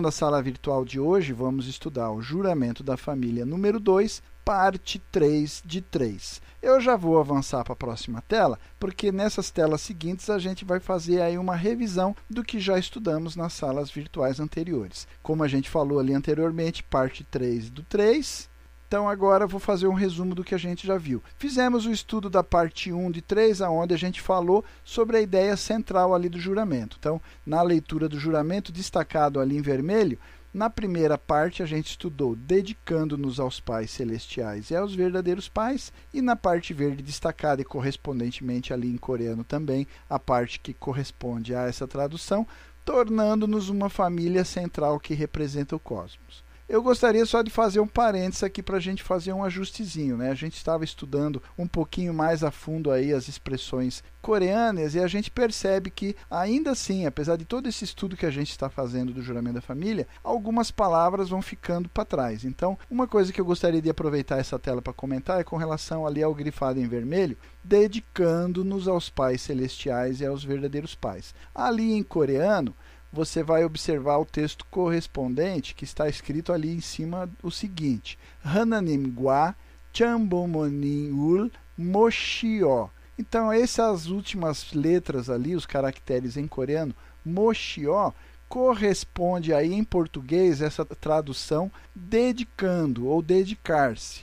Iniciando a sala virtual de hoje, vamos estudar o juramento da família número 2, parte 3 de 3. Eu já vou avançar para a próxima tela, porque nessas telas seguintes a gente vai fazer aí uma revisão do que já estudamos nas salas virtuais anteriores. Como a gente falou ali anteriormente, parte 3 do 3, então, agora vou fazer um resumo do que a gente já viu. Fizemos o estudo da parte 1 de 3, onde a gente falou sobre a ideia central ali do juramento. Então, na leitura do juramento, destacado ali em vermelho, na primeira parte a gente estudou dedicando-nos aos pais celestiais e aos verdadeiros pais, e na parte verde destacada e correspondentemente ali em coreano também, a parte que corresponde a essa tradução, tornando-nos uma família central que representa o cosmos. Eu gostaria só de fazer um parênteses aqui para a gente fazer um ajustezinho. Né? A gente estava estudando um pouquinho mais a fundo aí as expressões coreanas e a gente percebe que, ainda assim, apesar de todo esse estudo que a gente está fazendo do juramento da família, algumas palavras vão ficando para trás. Então, uma coisa que eu gostaria de aproveitar essa tela para comentar é com relação ali ao grifado em vermelho, dedicando-nos aos pais celestiais e aos verdadeiros pais. Ali em coreano, você vai observar o texto correspondente que está escrito ali em cima o seguinte: Hananim Gua Chambomonin Ul Moshio. Então, essas últimas letras ali, os caracteres em coreano, Moshio, corresponde aí em português essa tradução dedicando ou dedicar-se.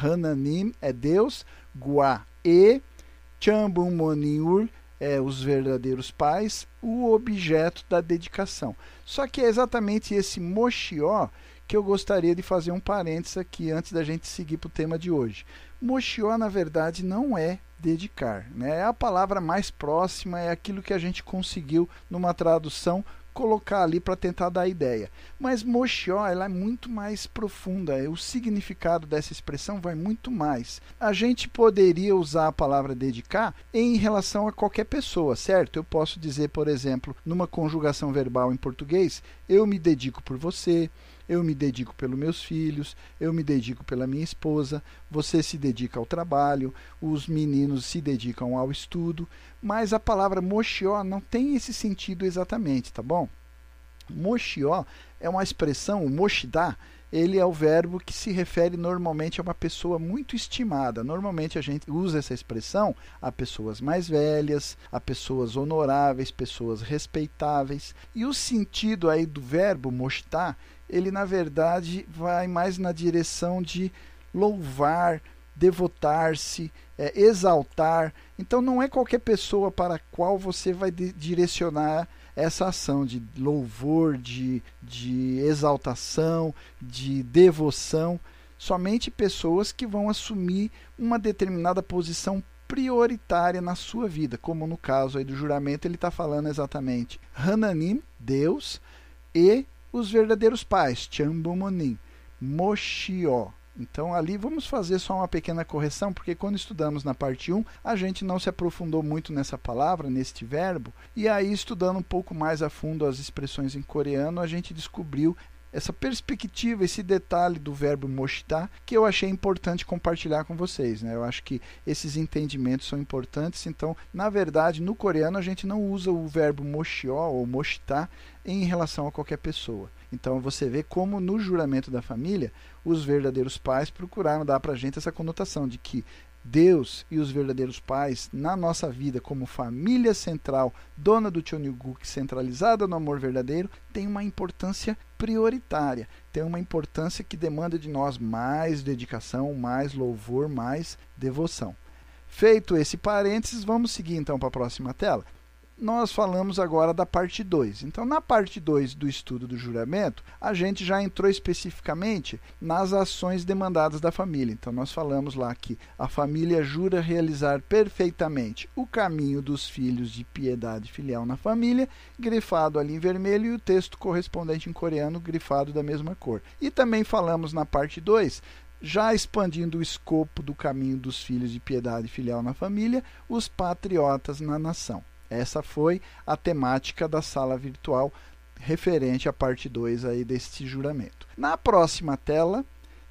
Hananim é Deus, Gua e Chambomonin Ul é, os verdadeiros pais, o objeto da dedicação. Só que é exatamente esse Moshió que eu gostaria de fazer um parênteses aqui antes da gente seguir para o tema de hoje. Moshió, na verdade, não é dedicar. Né? É a palavra mais próxima, é aquilo que a gente conseguiu numa tradução colocar ali para tentar dar ideia. Mas Moshió ela é muito mais profunda, o significado dessa expressão vai muito mais. A gente poderia usar a palavra dedicar em relação a qualquer pessoa, certo? Eu posso dizer, por exemplo, numa conjugação verbal em português, eu me dedico por você, eu me dedico pelos meus filhos, eu me dedico pela minha esposa, você se dedica ao trabalho, os meninos se dedicam ao estudo, mas a palavra mochió não tem esse sentido exatamente, tá bom? Mochió é uma expressão, o moshidá, ele é o verbo que se refere normalmente a uma pessoa muito estimada. Normalmente a gente usa essa expressão a pessoas mais velhas, a pessoas honoráveis, pessoas respeitáveis. E o sentido aí do verbo moshidá ele na verdade vai mais na direção de louvar, devotar-se, é, exaltar. Então não é qualquer pessoa para a qual você vai direcionar essa ação de louvor, de, de exaltação, de devoção. Somente pessoas que vão assumir uma determinada posição prioritária na sua vida, como no caso aí do juramento, ele está falando exatamente Hananim, Deus, e os verdadeiros pais, Chambumonim, Moshio. Então, ali vamos fazer só uma pequena correção, porque quando estudamos na parte 1, a gente não se aprofundou muito nessa palavra, neste verbo, e aí, estudando um pouco mais a fundo as expressões em coreano, a gente descobriu essa perspectiva, esse detalhe do verbo moshita, que eu achei importante compartilhar com vocês. Né? Eu acho que esses entendimentos são importantes. Então, na verdade, no coreano a gente não usa o verbo moshio ou moshita em relação a qualquer pessoa. Então, você vê como no juramento da família, os verdadeiros pais procuraram dar para a gente essa conotação de que Deus e os verdadeiros pais na nossa vida como família central, dona do Chonyuguk, centralizada no amor verdadeiro, tem uma importância prioritária, tem uma importância que demanda de nós mais dedicação, mais louvor, mais devoção. Feito esse parênteses, vamos seguir então para a próxima tela nós falamos agora da parte 2. Então, na parte 2 do estudo do juramento, a gente já entrou especificamente nas ações demandadas da família. Então, nós falamos lá que a família jura realizar perfeitamente o caminho dos filhos de piedade filial na família, grifado ali em vermelho, e o texto correspondente em coreano, grifado da mesma cor. E também falamos na parte 2 já expandindo o escopo do caminho dos filhos de piedade filial na família, os patriotas na nação. Essa foi a temática da sala virtual referente à parte 2 aí deste juramento. Na próxima tela,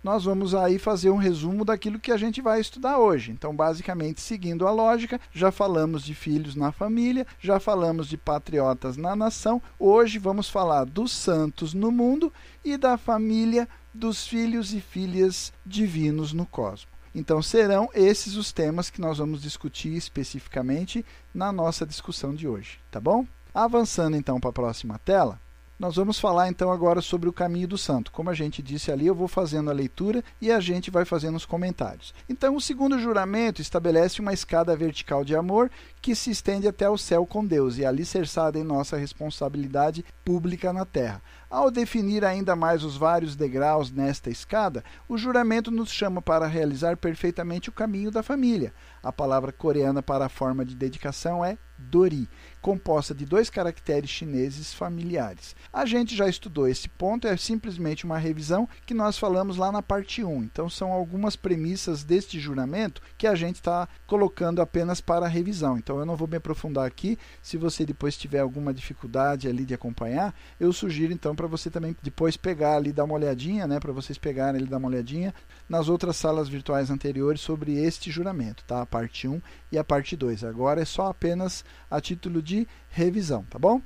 nós vamos aí fazer um resumo daquilo que a gente vai estudar hoje. Então, basicamente, seguindo a lógica, já falamos de filhos na família, já falamos de patriotas na nação. Hoje vamos falar dos santos no mundo e da família dos filhos e filhas divinos no cosmos. Então, serão esses os temas que nós vamos discutir especificamente na nossa discussão de hoje, tá bom? Avançando então para a próxima tela, nós vamos falar então agora sobre o caminho do santo. Como a gente disse ali, eu vou fazendo a leitura e a gente vai fazendo os comentários. Então, o segundo juramento estabelece uma escada vertical de amor que se estende até o céu com Deus e alicerçada em nossa responsabilidade pública na terra. Ao definir ainda mais os vários degraus nesta escada, o juramento nos chama para realizar perfeitamente o caminho da família. A palavra coreana para a forma de dedicação é Dori, composta de dois caracteres chineses familiares. A gente já estudou esse ponto, é simplesmente uma revisão que nós falamos lá na parte 1. Então, são algumas premissas deste juramento que a gente está colocando apenas para revisão. Então, eu não vou me aprofundar aqui. Se você depois tiver alguma dificuldade ali de acompanhar, eu sugiro então para você também depois pegar ali, dar uma olhadinha, né, para vocês pegarem ali, dar uma olhadinha nas outras salas virtuais anteriores sobre este juramento, tá? A parte 1 e a parte 2. Agora é só apenas a título de revisão, tá bom?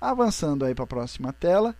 Avançando aí para a próxima tela,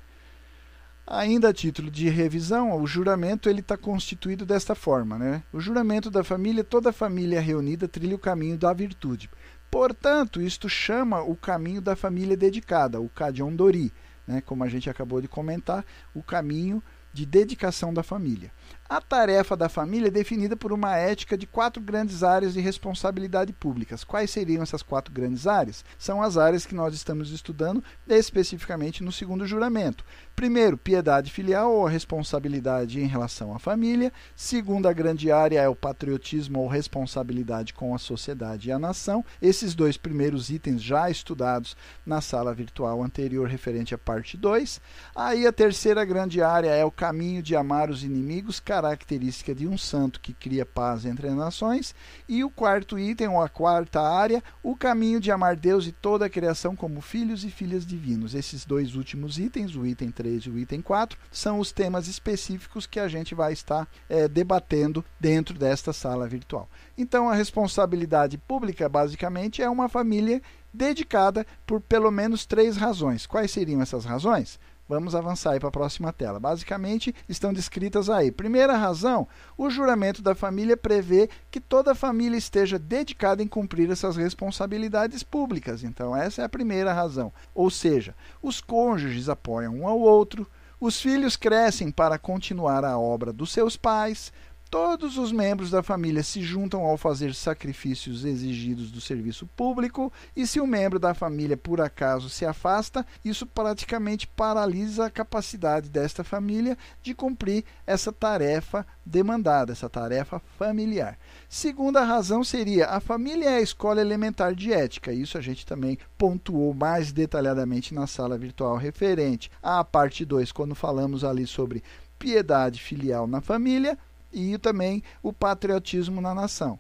ainda a título de revisão, o juramento ele está constituído desta forma, né? O juramento da família, toda família reunida trilha o caminho da virtude. Portanto, isto chama o caminho da família dedicada, o Kadion Dori, né? Como a gente acabou de comentar, o caminho de dedicação da família. A tarefa da família é definida por uma ética de quatro grandes áreas de responsabilidade públicas. Quais seriam essas quatro grandes áreas? São as áreas que nós estamos estudando especificamente no segundo juramento. Primeiro, piedade filial ou responsabilidade em relação à família. Segunda grande área é o patriotismo ou responsabilidade com a sociedade e a nação. Esses dois primeiros itens já estudados na sala virtual anterior referente à parte 2. Aí a terceira grande área é o caminho de amar os inimigos, característica de um santo que cria paz entre as nações. E o quarto item, ou a quarta área, o caminho de amar Deus e toda a criação como filhos e filhas divinos. Esses dois últimos itens, o item 3 e o item 4, são os temas específicos que a gente vai estar é, debatendo dentro desta sala virtual. Então, a responsabilidade pública, basicamente, é uma família dedicada por pelo menos três razões. Quais seriam essas razões? Vamos avançar para a próxima tela. Basicamente, estão descritas aí. Primeira razão: o juramento da família prevê que toda a família esteja dedicada em cumprir essas responsabilidades públicas. Então, essa é a primeira razão. Ou seja, os cônjuges apoiam um ao outro, os filhos crescem para continuar a obra dos seus pais, Todos os membros da família se juntam ao fazer sacrifícios exigidos do serviço público, e se um membro da família por acaso se afasta, isso praticamente paralisa a capacidade desta família de cumprir essa tarefa demandada, essa tarefa familiar. Segunda razão seria a família é a escola elementar de ética. Isso a gente também pontuou mais detalhadamente na sala virtual referente à parte 2, quando falamos ali sobre piedade filial na família e também o patriotismo na nação.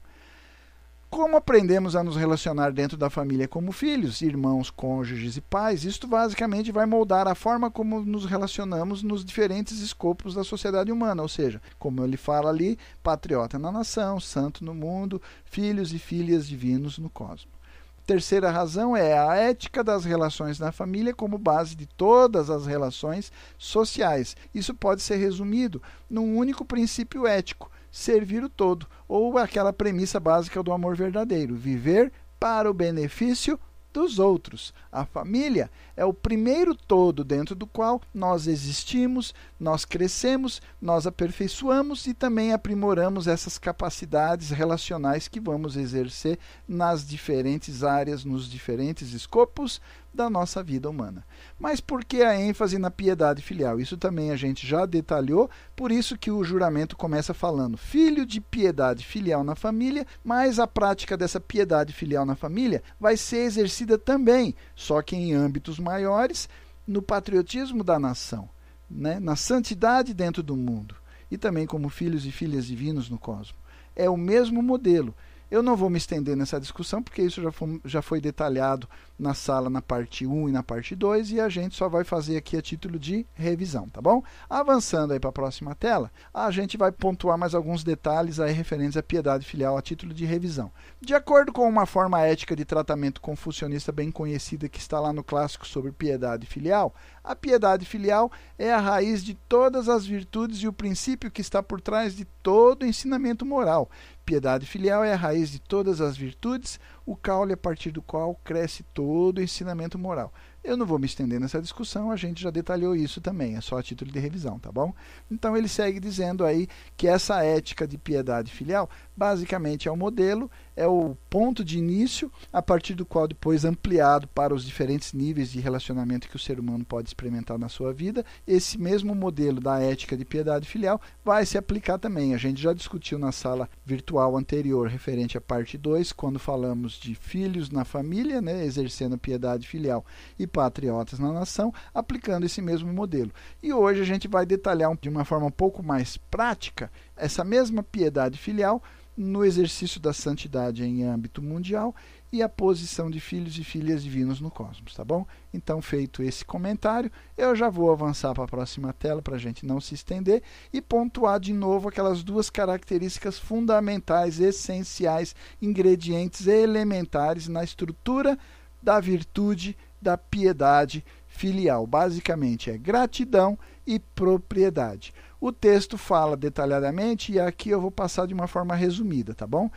Como aprendemos a nos relacionar dentro da família como filhos, irmãos, cônjuges e pais, isto basicamente vai moldar a forma como nos relacionamos nos diferentes escopos da sociedade humana, ou seja, como ele fala ali, patriota na nação, santo no mundo, filhos e filhas divinos no cosmos. Terceira razão é a ética das relações na família como base de todas as relações sociais. Isso pode ser resumido num único princípio ético: servir o todo, ou aquela premissa básica do amor verdadeiro, viver para o benefício dos outros. A família é o primeiro todo dentro do qual nós existimos, nós crescemos, nós aperfeiçoamos e também aprimoramos essas capacidades relacionais que vamos exercer nas diferentes áreas, nos diferentes escopos da nossa vida humana. Mas por que a ênfase na piedade filial? Isso também a gente já detalhou, por isso que o juramento começa falando filho de piedade filial na família, mas a prática dessa piedade filial na família vai ser exercida também, só que em âmbitos maiores, no patriotismo da nação, né? na santidade dentro do mundo e também como filhos e filhas divinos no cosmos. É o mesmo modelo Eu não vou me estender nessa discussão, porque isso já foi, já foi detalhado na sala na parte 1 e na parte 2, e a gente só vai fazer aqui a título de revisão, tá bom? Avançando aí para a próxima tela, a gente vai pontuar mais alguns detalhes aí referentes à piedade filial a título de revisão. De acordo com uma forma ética de tratamento confucionista bem conhecida que está lá no clássico sobre piedade filial, a piedade filial é a raiz de todas as virtudes e o princípio que está por trás de todo o ensinamento moral. Piedade filial é a raiz de todas as virtudes, o caule a partir do qual cresce todo o ensinamento moral. Eu não vou me estender nessa discussão, a gente já detalhou isso também, é só a título de revisão, tá bom? Então ele segue dizendo aí que essa ética de piedade filial basicamente é o modelo, é o ponto de início, a partir do qual depois ampliado para os diferentes níveis de relacionamento que o ser humano pode experimentar na sua vida, esse mesmo modelo da ética de piedade filial vai se aplicar também. A gente já discutiu na sala virtual anterior, referente à parte 2, quando falamos de filhos na família, né, exercendo piedade filial e patriotas na nação, aplicando esse mesmo modelo. E hoje a gente vai detalhar de uma forma um pouco mais prática essa mesma piedade filial no exercício da santidade em âmbito mundial e a posição de filhos e filhas divinos no cosmos, tá bom? Então, feito esse comentário, eu já vou avançar para a próxima tela para a gente não se estender e pontuar de novo aquelas duas características fundamentais, essenciais, ingredientes elementares na estrutura da virtude da piedade filial. Basicamente é gratidão e propriedade. O texto fala detalhadamente e aqui eu vou passar de uma forma resumida, tá bom?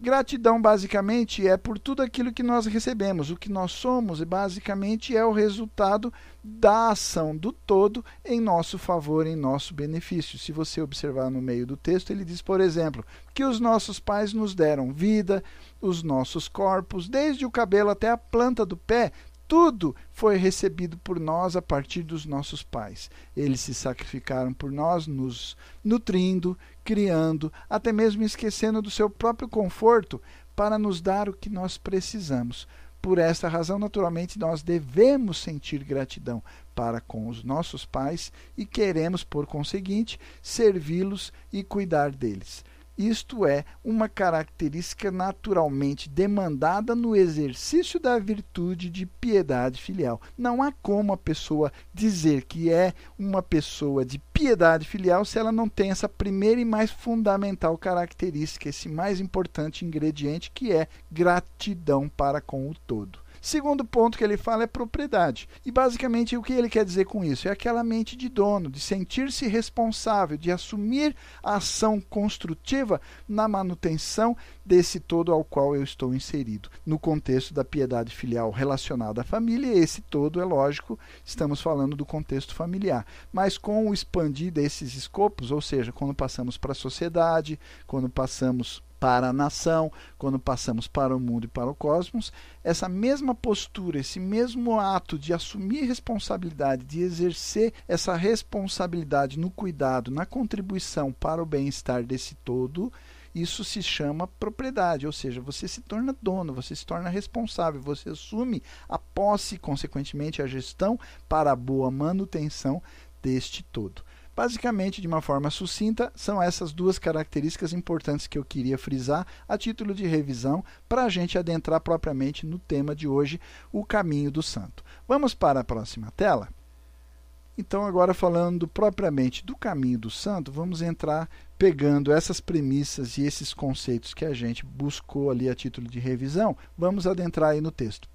Gratidão, basicamente, é por tudo aquilo que nós recebemos. O que nós somos, basicamente, é o resultado da ação do todo em nosso favor, em nosso benefício. Se você observar no meio do texto, ele diz, por exemplo, que os nossos pais nos deram vida, os nossos corpos, desde o cabelo até a planta do pé, tudo foi recebido por nós a partir dos nossos pais. Eles se sacrificaram por nós, nos nutrindo, criando, até mesmo esquecendo do seu próprio conforto para nos dar o que nós precisamos. Por esta razão, naturalmente, nós devemos sentir gratidão para com os nossos pais e queremos, por conseguinte, servi-los e cuidar deles. Isto é uma característica naturalmente demandada no exercício da virtude de piedade filial. Não há como a pessoa dizer que é uma pessoa de piedade filial se ela não tem essa primeira e mais fundamental característica, esse mais importante ingrediente que é gratidão para com o todo. Segundo ponto que ele fala é propriedade. E basicamente o que ele quer dizer com isso? É aquela mente de dono, de sentir-se responsável, de assumir a ação construtiva na manutenção desse todo ao qual eu estou inserido. No contexto da piedade filial relacionada à família, esse todo é lógico, estamos falando do contexto familiar. Mas com o expandir desses escopos, ou seja, quando passamos para a sociedade, quando passamos para a nação, quando passamos para o mundo e para o cosmos, essa mesma postura, esse mesmo ato de assumir responsabilidade, de exercer essa responsabilidade no cuidado, na contribuição para o bem-estar desse todo, isso se chama propriedade, ou seja, você se torna dono, você se torna responsável, você assume a posse, consequentemente a gestão para a boa manutenção deste todo. Basicamente, de uma forma sucinta, são essas duas características importantes que eu queria frisar a título de revisão para a gente adentrar propriamente no tema de hoje, o caminho do santo. Vamos para a próxima tela? Então, agora falando propriamente do caminho do santo, vamos entrar pegando essas premissas e esses conceitos que a gente buscou ali a título de revisão, vamos adentrar aí no texto.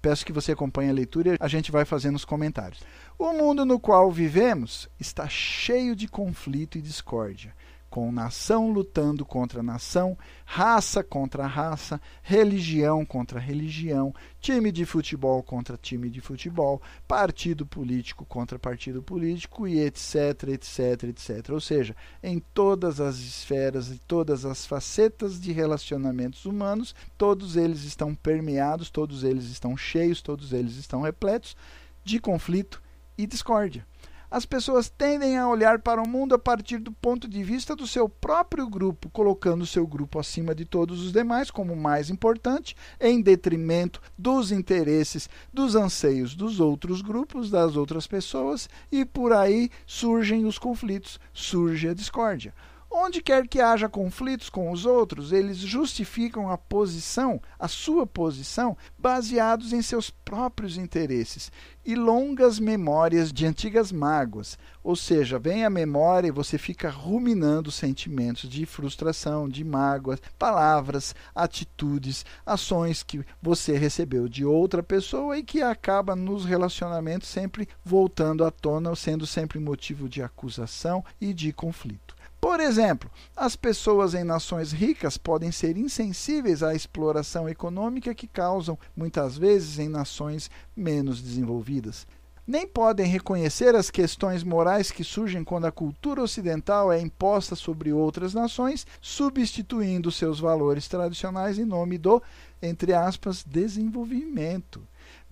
Peço que você acompanhe a leitura e a gente vai fazendo os comentários. O mundo no qual vivemos está cheio de conflito e discórdia com nação lutando contra nação, raça contra raça, religião contra religião, time de futebol contra time de futebol, partido político contra partido político e etc, etc, etc. Ou seja, em todas as esferas e todas as facetas de relacionamentos humanos, todos eles estão permeados, todos eles estão cheios, todos eles estão repletos de conflito e discórdia as pessoas tendem a olhar para o mundo a partir do ponto de vista do seu próprio grupo, colocando o seu grupo acima de todos os demais como mais importante, em detrimento dos interesses, dos anseios dos outros grupos, das outras pessoas, e por aí surgem os conflitos, surge a discórdia. Onde quer que haja conflitos com os outros, eles justificam a posição, a sua posição, baseados em seus próprios interesses e longas memórias de antigas mágoas. Ou seja, vem a memória e você fica ruminando sentimentos de frustração, de mágoas, palavras, atitudes, ações que você recebeu de outra pessoa e que acaba nos relacionamentos sempre voltando à tona, sendo sempre motivo de acusação e de conflito. Por exemplo, as pessoas em nações ricas podem ser insensíveis à exploração econômica que causam, muitas vezes, em nações menos desenvolvidas. Nem podem reconhecer as questões morais que surgem quando a cultura ocidental é imposta sobre outras nações, substituindo seus valores tradicionais em nome do, entre aspas, desenvolvimento.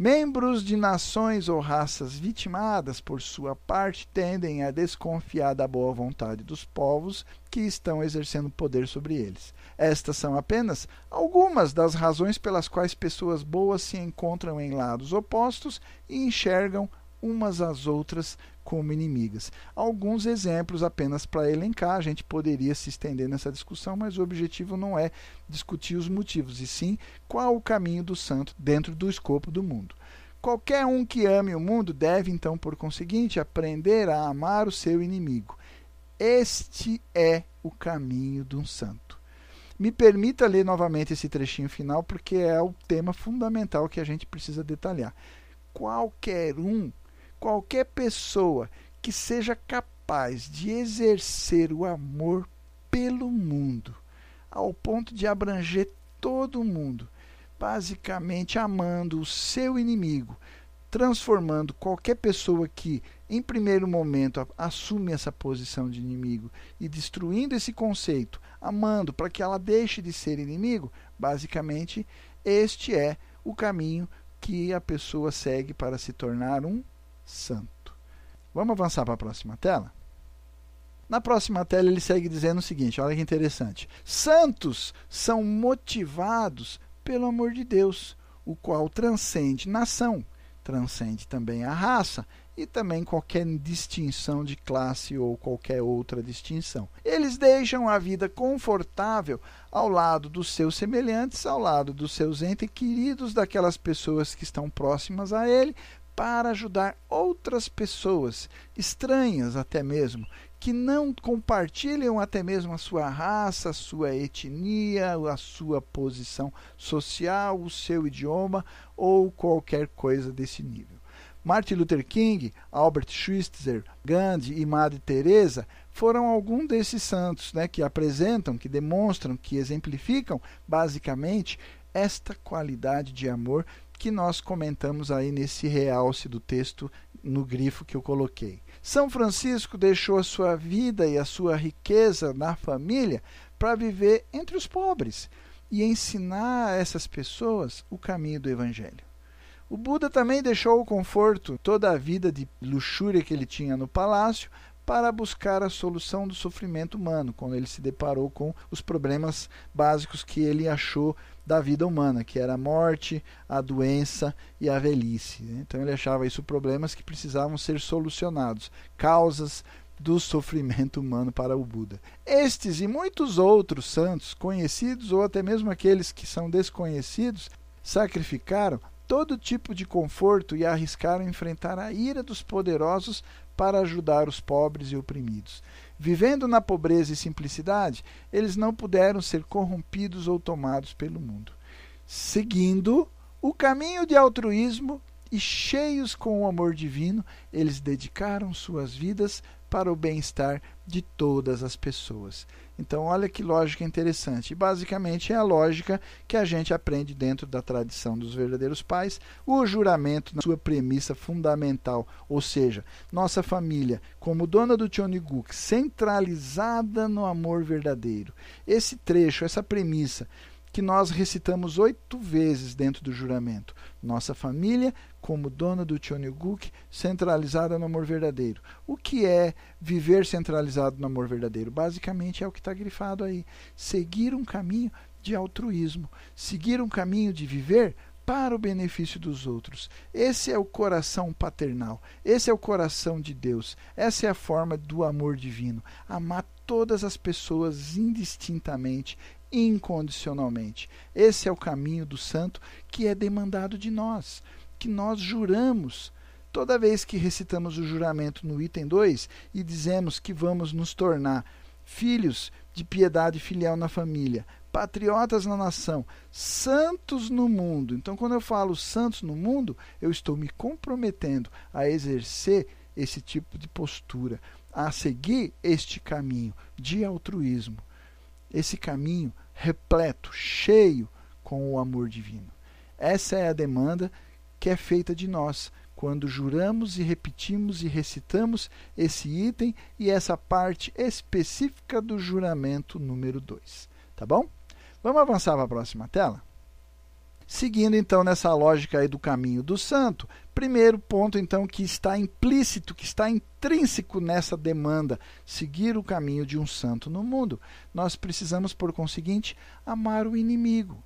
Membros de nações ou raças vitimadas, por sua parte, tendem a desconfiar da boa vontade dos povos que estão exercendo poder sobre eles. Estas são apenas algumas das razões pelas quais pessoas boas se encontram em lados opostos e enxergam umas às outras como inimigas. Alguns exemplos apenas para elencar, a gente poderia se estender nessa discussão, mas o objetivo não é discutir os motivos, e sim qual o caminho do santo dentro do escopo do mundo. Qualquer um que ame o mundo deve, então, por conseguinte, aprender a amar o seu inimigo. Este é o caminho de um santo. Me permita ler novamente esse trechinho final, porque é o tema fundamental que a gente precisa detalhar. Qualquer um qualquer pessoa que seja capaz de exercer o amor pelo mundo, ao ponto de abranger todo mundo, basicamente amando o seu inimigo, transformando qualquer pessoa que, em primeiro momento, assume essa posição de inimigo e destruindo esse conceito, amando para que ela deixe de ser inimigo, basicamente, este é o caminho que a pessoa segue para se tornar um santo. Vamos avançar para a próxima tela? Na próxima tela ele segue dizendo o seguinte, olha que interessante. Santos são motivados pelo amor de Deus, o qual transcende nação, transcende também a raça e também qualquer distinção de classe ou qualquer outra distinção. Eles deixam a vida confortável ao lado dos seus semelhantes, ao lado dos seus entes queridos, daquelas pessoas que estão próximas a ele, para ajudar outras pessoas, estranhas até mesmo, que não compartilham até mesmo a sua raça, a sua etnia, a sua posição social, o seu idioma ou qualquer coisa desse nível. Martin Luther King, Albert Schweitzer, Gandhi e Madre Teresa foram alguns desses santos né, que apresentam, que demonstram, que exemplificam basicamente esta qualidade de amor que nós comentamos aí nesse realce do texto no grifo que eu coloquei. São Francisco deixou a sua vida e a sua riqueza na família para viver entre os pobres e ensinar a essas pessoas o caminho do evangelho. O Buda também deixou o conforto, toda a vida de luxúria que ele tinha no palácio, para buscar a solução do sofrimento humano, quando ele se deparou com os problemas básicos que ele achou da vida humana, que era a morte, a doença e a velhice. Então ele achava isso problemas que precisavam ser solucionados, causas do sofrimento humano para o Buda. Estes e muitos outros santos, conhecidos ou até mesmo aqueles que são desconhecidos, sacrificaram todo tipo de conforto e arriscaram enfrentar a ira dos poderosos para ajudar os pobres e oprimidos. Vivendo na pobreza e simplicidade, eles não puderam ser corrompidos ou tomados pelo mundo. Seguindo o caminho de altruísmo e cheios com o amor divino, eles dedicaram suas vidas para o bem-estar de todas as pessoas. Então, olha que lógica interessante. Basicamente é a lógica que a gente aprende dentro da tradição dos verdadeiros pais, o juramento na sua premissa fundamental, ou seja, nossa família, como dona do Choniguk, centralizada no amor verdadeiro. Esse trecho, essa premissa, que nós recitamos oito vezes dentro do juramento. Nossa família, como dona do Chonuguk, centralizada no amor verdadeiro. O que é viver centralizado no amor verdadeiro? Basicamente é o que está grifado aí. Seguir um caminho de altruísmo, seguir um caminho de viver para o benefício dos outros. Esse é o coração paternal, esse é o coração de Deus, essa é a forma do amor divino. Amar todas as pessoas indistintamente, incondicionalmente. Esse é o caminho do santo que é demandado de nós, que nós juramos. Toda vez que recitamos o juramento no item 2 e dizemos que vamos nos tornar filhos de piedade filial na família, patriotas na nação, santos no mundo. Então, quando eu falo santos no mundo, eu estou me comprometendo a exercer esse tipo de postura, a seguir este caminho de altruísmo, esse caminho repleto, cheio com o amor divino. Essa é a demanda que é feita de nós quando juramos e repetimos e recitamos esse item e essa parte específica do juramento número 2. Tá bom? Vamos avançar para a próxima tela? Seguindo então nessa lógica aí do caminho do santo, primeiro ponto então que está implícito, que está intrínseco nessa demanda, seguir o caminho de um santo no mundo, nós precisamos por conseguinte amar o inimigo.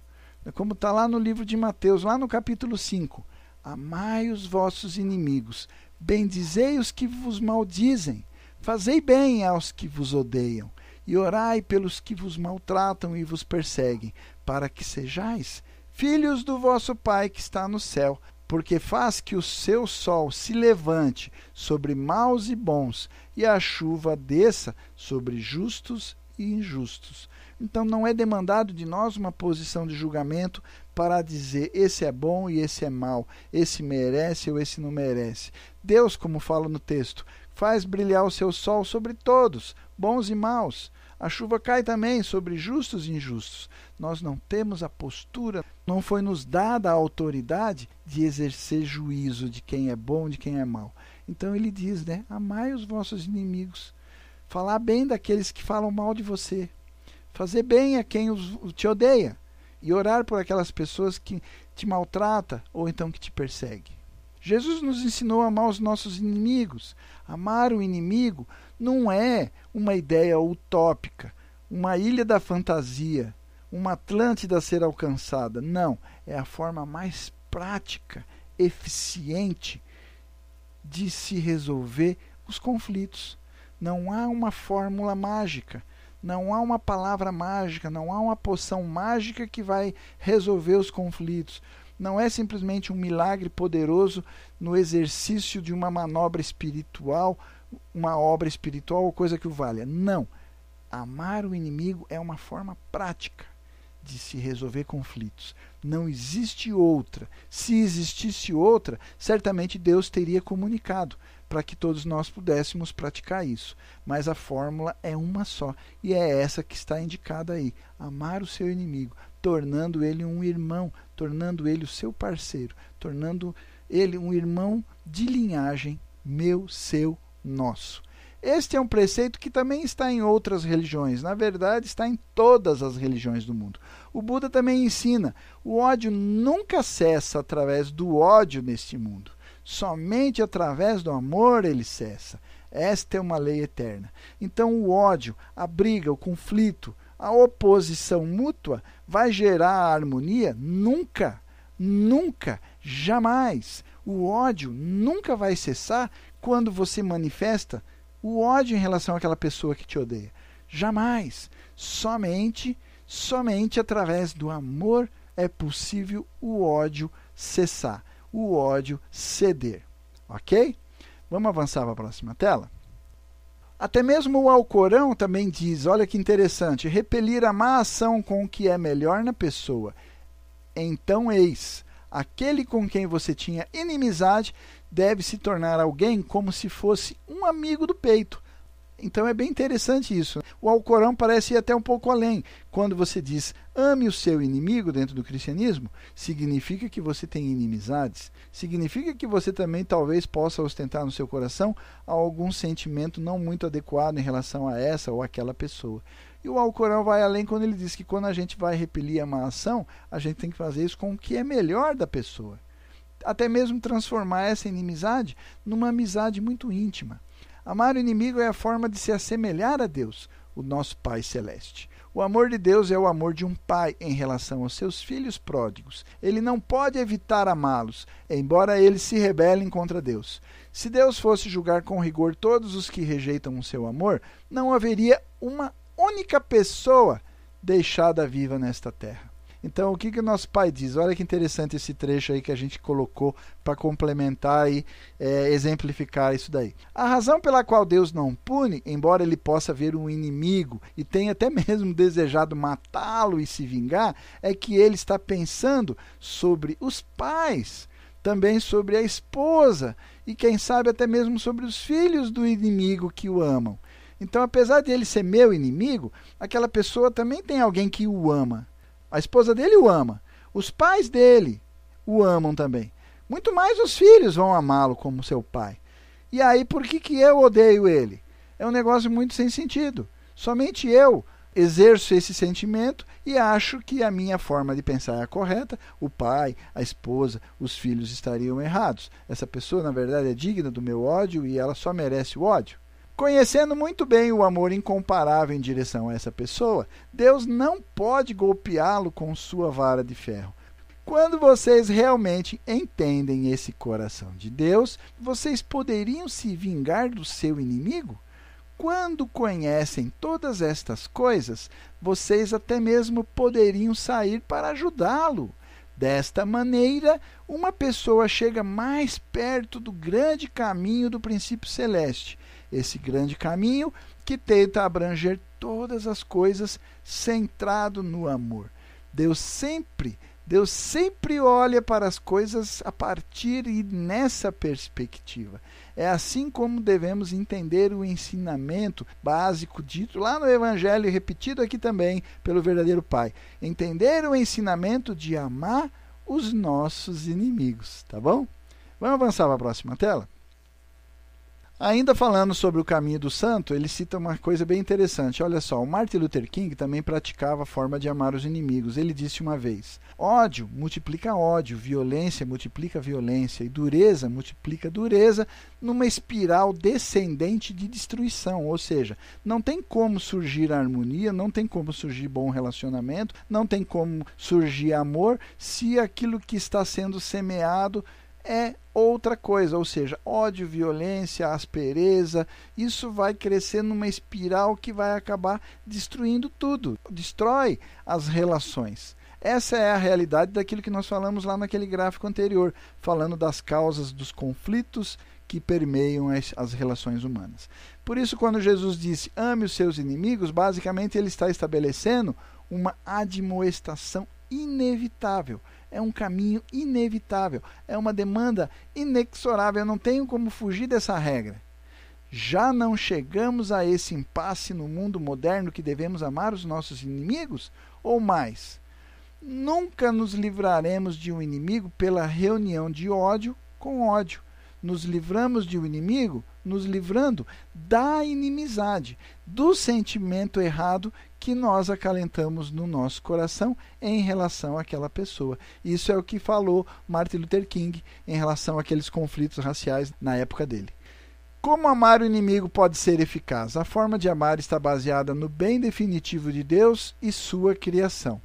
Como está lá no livro de Mateus, lá no capítulo 5. Amai os vossos inimigos, bendizei os que vos maldizem, fazei bem aos que vos odeiam, e orai pelos que vos maltratam e vos perseguem, para que sejais filhos do vosso Pai que está no céu, porque faz que o seu sol se levante sobre maus e bons, e a chuva desça sobre justos e injustos. Então não é demandado de nós uma posição de julgamento para dizer esse é bom e esse é mau, esse merece ou esse não merece. Deus, como fala no texto, faz brilhar o seu sol sobre todos, bons e maus. A chuva cai também sobre justos e injustos. Nós não temos a postura, não foi nos dada a autoridade de exercer juízo de quem é bom, de quem é mau. Então ele diz, né? Amai os vossos inimigos. Falar bem daqueles que falam mal de você fazer bem a quem os, te odeia e orar por aquelas pessoas que te maltrata ou então que te persegue. Jesus nos ensinou a amar os nossos inimigos. Amar o inimigo não é uma ideia utópica, uma ilha da fantasia, uma Atlântida a ser alcançada. Não, é a forma mais prática, eficiente de se resolver os conflitos. Não há uma fórmula mágica. Não há uma palavra mágica, não há uma poção mágica que vai resolver os conflitos. Não é simplesmente um milagre poderoso no exercício de uma manobra espiritual, uma obra espiritual ou coisa que o valha. Não. Amar o inimigo é uma forma prática de se resolver conflitos. Não existe outra. Se existisse outra, certamente Deus teria comunicado para que todos nós pudéssemos praticar isso. Mas a fórmula é uma só e é essa que está indicada aí: amar o seu inimigo, tornando ele um irmão, tornando ele o seu parceiro, tornando ele um irmão de linhagem, meu, seu, nosso. Este é um preceito que também está em outras religiões, na verdade, está em todas as religiões do mundo. O Buda também ensina: o ódio nunca cessa através do ódio neste mundo. Somente através do amor ele cessa. Esta é uma lei eterna. Então, o ódio, a briga, o conflito, a oposição mútua vai gerar a harmonia? Nunca, nunca, jamais. O ódio nunca vai cessar quando você manifesta o ódio em relação àquela pessoa que te odeia. Jamais. Somente, somente através do amor é possível o ódio cessar o ódio ceder. Ok? Vamos avançar para a próxima tela? Até mesmo o Alcorão também diz, olha que interessante, repelir a má ação com o que é melhor na pessoa. Então, eis, aquele com quem você tinha inimizade deve se tornar alguém como se fosse um amigo do peito. Então é bem interessante isso. O Alcorão parece ir até um pouco além. Quando você diz ame o seu inimigo dentro do cristianismo, significa que você tem inimizades. Significa que você também talvez possa ostentar no seu coração algum sentimento não muito adequado em relação a essa ou aquela pessoa. E o Alcorão vai além quando ele diz que quando a gente vai repelir a má ação, a gente tem que fazer isso com o que é melhor da pessoa. Até mesmo transformar essa inimizade numa amizade muito íntima. Amar o inimigo é a forma de se assemelhar a Deus, o nosso Pai Celeste. O amor de Deus é o amor de um pai em relação aos seus filhos pródigos. Ele não pode evitar amá-los, embora eles se rebelem contra Deus. Se Deus fosse julgar com rigor todos os que rejeitam o seu amor, não haveria uma única pessoa deixada viva nesta terra. Então, o que, que o nosso pai diz? Olha que interessante esse trecho aí que a gente colocou para complementar e é, exemplificar isso daí. A razão pela qual Deus não pune, embora ele possa ver um inimigo e tenha até mesmo desejado matá-lo e se vingar, é que ele está pensando sobre os pais, também sobre a esposa e, quem sabe, até mesmo sobre os filhos do inimigo que o amam. Então, apesar de ele ser meu inimigo, aquela pessoa também tem alguém que o ama. A esposa dele o ama. Os pais dele o amam também. Muito mais os filhos vão amá-lo como seu pai. E aí, por que, que eu odeio ele? É um negócio muito sem sentido. Somente eu exerço esse sentimento e acho que a minha forma de pensar é a correta, o pai, a esposa, os filhos estariam errados. Essa pessoa, na verdade, é digna do meu ódio e ela só merece o ódio. Conhecendo muito bem o amor incomparável em direção a essa pessoa, Deus não pode golpeá-lo com sua vara de ferro. Quando vocês realmente entendem esse coração de Deus, vocês poderiam se vingar do seu inimigo? Quando conhecem todas estas coisas, vocês até mesmo poderiam sair para ajudá-lo. Desta maneira, uma pessoa chega mais perto do grande caminho do princípio celeste, esse grande caminho que tenta abranger todas as coisas centrado no amor. Deus sempre, Deus sempre olha para as coisas a partir e nessa perspectiva. É assim como devemos entender o ensinamento básico dito lá no Evangelho e repetido aqui também pelo verdadeiro Pai. Entender o ensinamento de amar os nossos inimigos, tá bom? Vamos avançar para a próxima tela? Ainda falando sobre o caminho do santo, ele cita uma coisa bem interessante. Olha só, o Martin Luther King também praticava a forma de amar os inimigos. Ele disse uma vez: ódio multiplica ódio, violência multiplica violência e dureza multiplica dureza numa espiral descendente de destruição. Ou seja, não tem como surgir harmonia, não tem como surgir bom relacionamento, não tem como surgir amor se aquilo que está sendo semeado é outra coisa, ou seja, ódio, violência, aspereza, isso vai crescer numa espiral que vai acabar destruindo tudo, destrói as relações. Essa é a realidade daquilo que nós falamos lá naquele gráfico anterior, falando das causas dos conflitos que permeiam as, as relações humanas. Por isso, quando Jesus disse ame os seus inimigos, basicamente ele está estabelecendo uma admoestação inevitável é um caminho inevitável, é uma demanda inexorável, eu não tenho como fugir dessa regra. Já não chegamos a esse impasse no mundo moderno que devemos amar os nossos inimigos? Ou mais? Nunca nos livraremos de um inimigo pela reunião de ódio com ódio. Nos livramos de um inimigo nos livrando da inimizade, do sentimento errado que nós acalentamos no nosso coração em relação àquela pessoa. Isso é o que falou Martin Luther King em relação àqueles conflitos raciais na época dele. Como amar o inimigo pode ser eficaz? A forma de amar está baseada no bem definitivo de Deus e sua criação.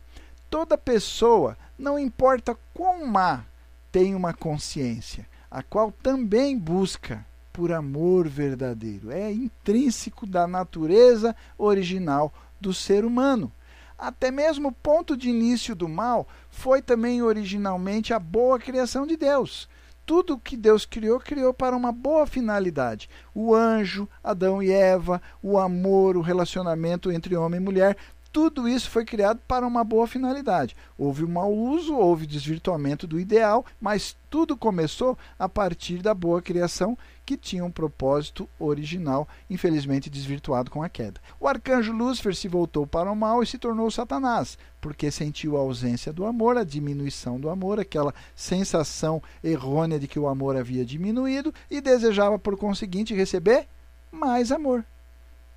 Toda pessoa, não importa quão má, tem uma consciência, a qual também busca por amor verdadeiro. É intrínseco da natureza original do ser humano. Até mesmo o ponto de início do mal foi também originalmente a boa criação de Deus. Tudo que Deus criou, criou para uma boa finalidade. O anjo, Adão e Eva, o amor, o relacionamento entre homem e mulher, tudo isso foi criado para uma boa finalidade. Houve um mau uso, houve desvirtuamento do ideal, mas tudo começou a partir da boa criação que tinha um propósito original, infelizmente desvirtuado com a queda. O arcanjo Lúcifer se voltou para o mal e se tornou Satanás, porque sentiu a ausência do amor, a diminuição do amor, aquela sensação errônea de que o amor havia diminuído e desejava, por conseguinte, receber mais amor.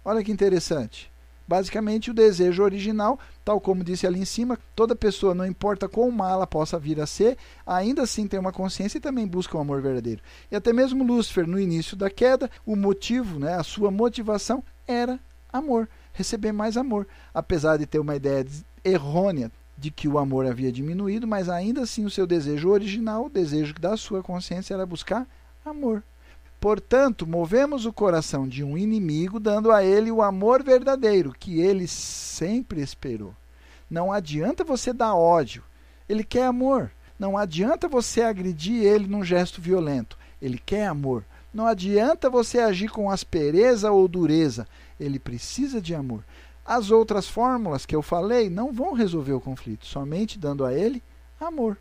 Olha que interessante. Basicamente, o desejo original, tal como disse ali em cima, toda pessoa, não importa quão má ela possa vir a ser, ainda assim tem uma consciência e também busca um amor verdadeiro. E até mesmo Lúcifer, no início da queda, o motivo, né, a sua motivação era amor. receber mais amor, apesar de ter uma ideia errônea de que o amor havia diminuído, mas ainda assim o seu desejo original, o desejo da sua consciência era buscar amor. Portanto, movemos o coração de um inimigo, dando a ele o amor verdadeiro que ele sempre esperou. Não adianta você dar ódio, ele quer amor. Não adianta você agredir ele num gesto violento, ele quer amor. Não adianta você agir com aspereza ou dureza, ele precisa de amor. As outras fórmulas que eu falei não vão resolver o conflito, somente dando a ele amor.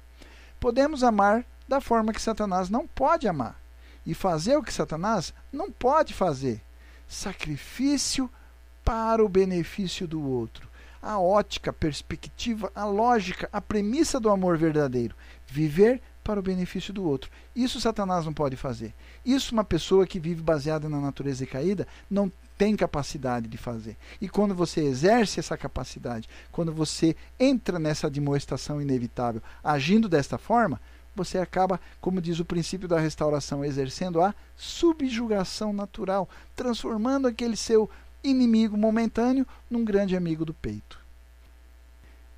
Podemos amar da forma que Satanás não pode amar e fazer o que Satanás não pode fazer: sacrifício para o benefício do outro. A ótica, a perspectiva, a lógica, a premissa do amor verdadeiro: viver para o benefício do outro. Isso Satanás não pode fazer. Isso uma pessoa que vive baseada na natureza caída não tem capacidade de fazer. E quando você exerce essa capacidade, quando você entra nessa demonstração inevitável, agindo desta forma, você acaba, como diz o princípio da restauração, exercendo a subjugação natural, transformando aquele seu inimigo momentâneo num grande amigo do peito.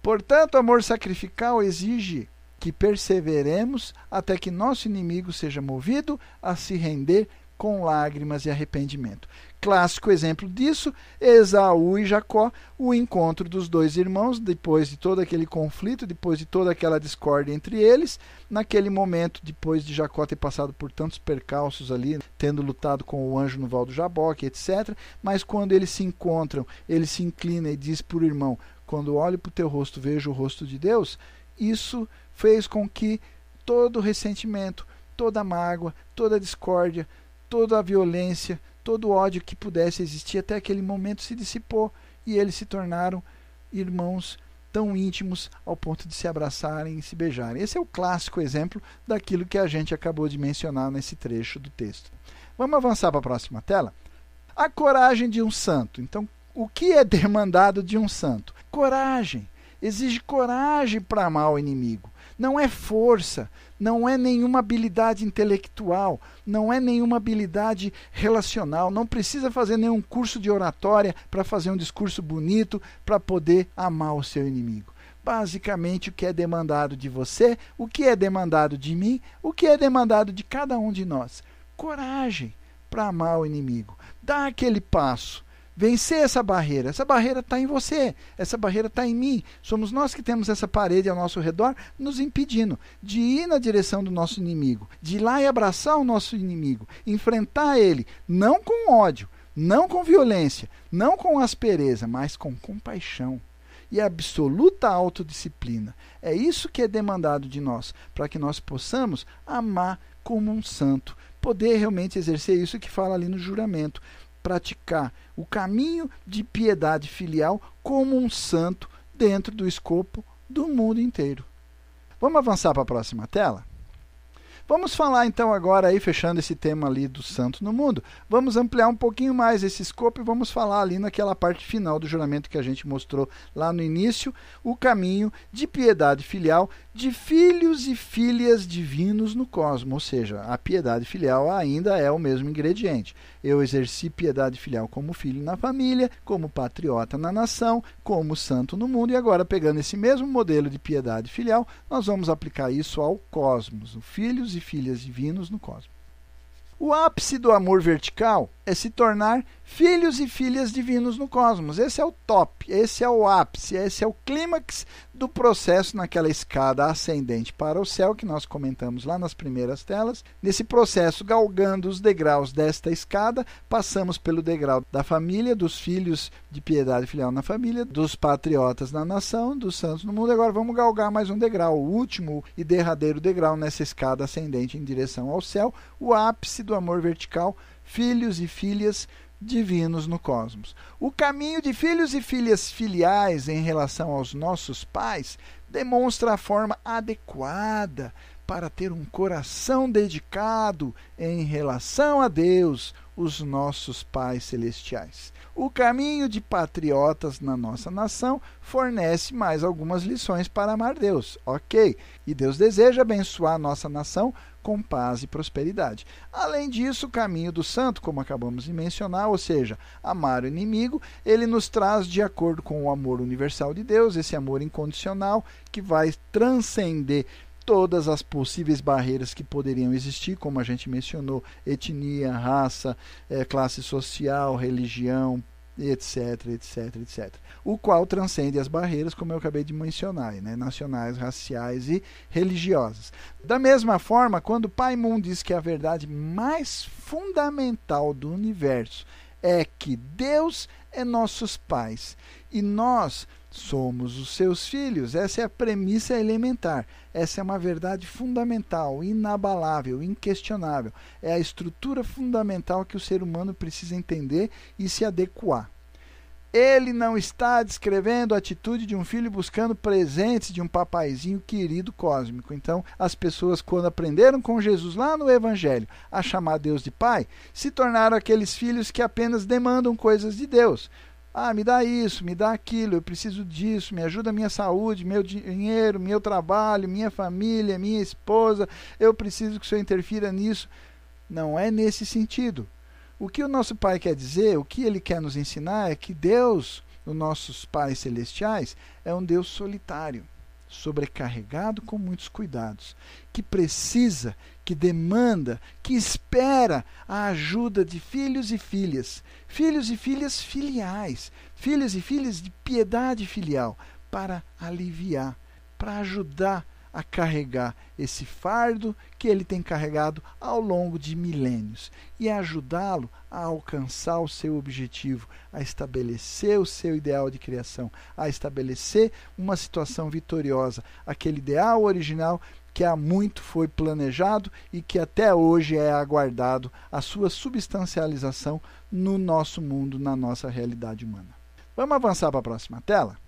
Portanto, amor sacrificial exige que perseveremos até que nosso inimigo seja movido a se render com lágrimas e arrependimento. Clássico exemplo disso, Esaú e Jacó, o encontro dos dois irmãos, depois de todo aquele conflito, depois de toda aquela discórdia entre eles, naquele momento, depois de Jacó ter passado por tantos percalços ali, tendo lutado com o anjo no val do Jaboque, etc. Mas quando eles se encontram, ele se inclina e diz para o irmão: Quando olho para o teu rosto, vejo o rosto de Deus. Isso fez com que todo ressentimento, toda mágoa, toda discórdia, toda a violência, todo o ódio que pudesse existir até aquele momento se dissipou e eles se tornaram irmãos tão íntimos ao ponto de se abraçarem e se beijarem. Esse é o clássico exemplo daquilo que a gente acabou de mencionar nesse trecho do texto. Vamos avançar para a próxima tela? A coragem de um santo. Então, o que é demandado de um santo? Coragem. Exige coragem para amar o inimigo não é força, não é nenhuma habilidade intelectual, não é nenhuma habilidade relacional, não precisa fazer nenhum curso de oratória para fazer um discurso bonito para poder amar o seu inimigo. Basicamente, o que é demandado de você, o que é demandado de mim, o que é demandado de cada um de nós. Coragem para amar o inimigo. Dá aquele passo vencer essa barreira. Essa barreira está em você, essa barreira está em mim. Somos nós que temos essa parede ao nosso redor nos impedindo de ir na direção do nosso inimigo, de ir lá e abraçar o nosso inimigo, enfrentar ele, não com ódio, não com violência, não com aspereza, mas com compaixão e absoluta autodisciplina. É isso que é demandado de nós, para que nós possamos amar como um santo, poder realmente exercer isso que fala ali no juramento, praticar o caminho de piedade filial como um santo dentro do escopo do mundo inteiro. Vamos avançar para a próxima tela? Vamos falar então agora aí, fechando esse tema ali do santo no mundo, vamos ampliar um pouquinho mais esse escopo e vamos falar ali naquela parte final do juramento que a gente mostrou lá no início, o caminho de piedade filial de filhos e filhas divinos no cosmos, ou seja, a piedade filial ainda é o mesmo ingrediente. Eu exerci piedade filial como filho na família, como patriota na nação, como santo no mundo, e agora pegando esse mesmo modelo de piedade filial, nós vamos aplicar isso ao cosmos, filhos e filhas divinos no cosmos. O ápice do amor vertical é se tornar filhos e filhas divinos no cosmos. Esse é o top, esse é o ápice, esse é o clímax do processo naquela escada ascendente para o céu que nós comentamos lá nas primeiras telas. Nesse processo, galgando os degraus desta escada, passamos pelo degrau da família, dos filhos de piedade filial na família, dos patriotas na nação, dos santos no mundo. Agora vamos galgar mais um degrau, o último e derradeiro degrau nessa escada ascendente em direção ao céu, o ápice do amor vertical filhos e filhas divinos no cosmos. O caminho de filhos e filhas filiais em relação aos nossos pais demonstra a forma adequada para ter um coração dedicado em relação a Deus, os nossos pais celestiais. O caminho de patriotas na nossa nação fornece mais algumas lições para amar Deus, ok? E Deus deseja abençoar a nossa nação com paz e prosperidade. Além disso, o caminho do santo, como acabamos de mencionar, ou seja, amar o inimigo, ele nos traz de acordo com o amor universal de Deus, esse amor incondicional que vai transcender todas as possíveis barreiras que poderiam existir, como a gente mencionou, etnia, raça, é, classe social, religião, etc, etc, etc. O qual transcende as barreiras, como eu acabei de mencionar, né, nacionais, raciais e religiosas. Da mesma forma, quando Pai Moon diz que a verdade mais fundamental do universo é que Deus é nossos pais e nós somos os seus filhos. Essa é a premissa elementar. Essa é uma verdade fundamental, inabalável, inquestionável. É a estrutura fundamental que o ser humano precisa entender e se adequar. Ele não está descrevendo a atitude de um filho buscando presentes de um papaizinho querido cósmico. Então, as pessoas, quando aprenderam com Jesus lá no Evangelho a chamar Deus de Pai, se tornaram aqueles filhos que apenas demandam coisas de Deus. Ah, me dá isso, me dá aquilo, eu preciso disso, me ajuda a minha saúde, meu dinheiro, meu trabalho, minha família, minha esposa, eu preciso que o Senhor interfira nisso. Não é nesse sentido. O que o nosso Pai quer dizer, o que ele quer nos ensinar é que Deus, os nossos pais celestiais, é um Deus solitário sobrecarregado com muitos cuidados, que precisa, que demanda, que espera a ajuda de filhos e filhas, filhos e filhas filiais, filhos e filhas de piedade filial, para aliviar, para ajudar a carregar esse fardo que ele tem carregado ao longo de milênios e ajudá-lo a alcançar o seu objetivo, a estabelecer o seu ideal de criação, a estabelecer uma situação vitoriosa, aquele ideal original que há muito foi planejado e que até hoje é aguardado a sua substancialização no nosso mundo, na nossa realidade humana. Vamos avançar para a próxima tela?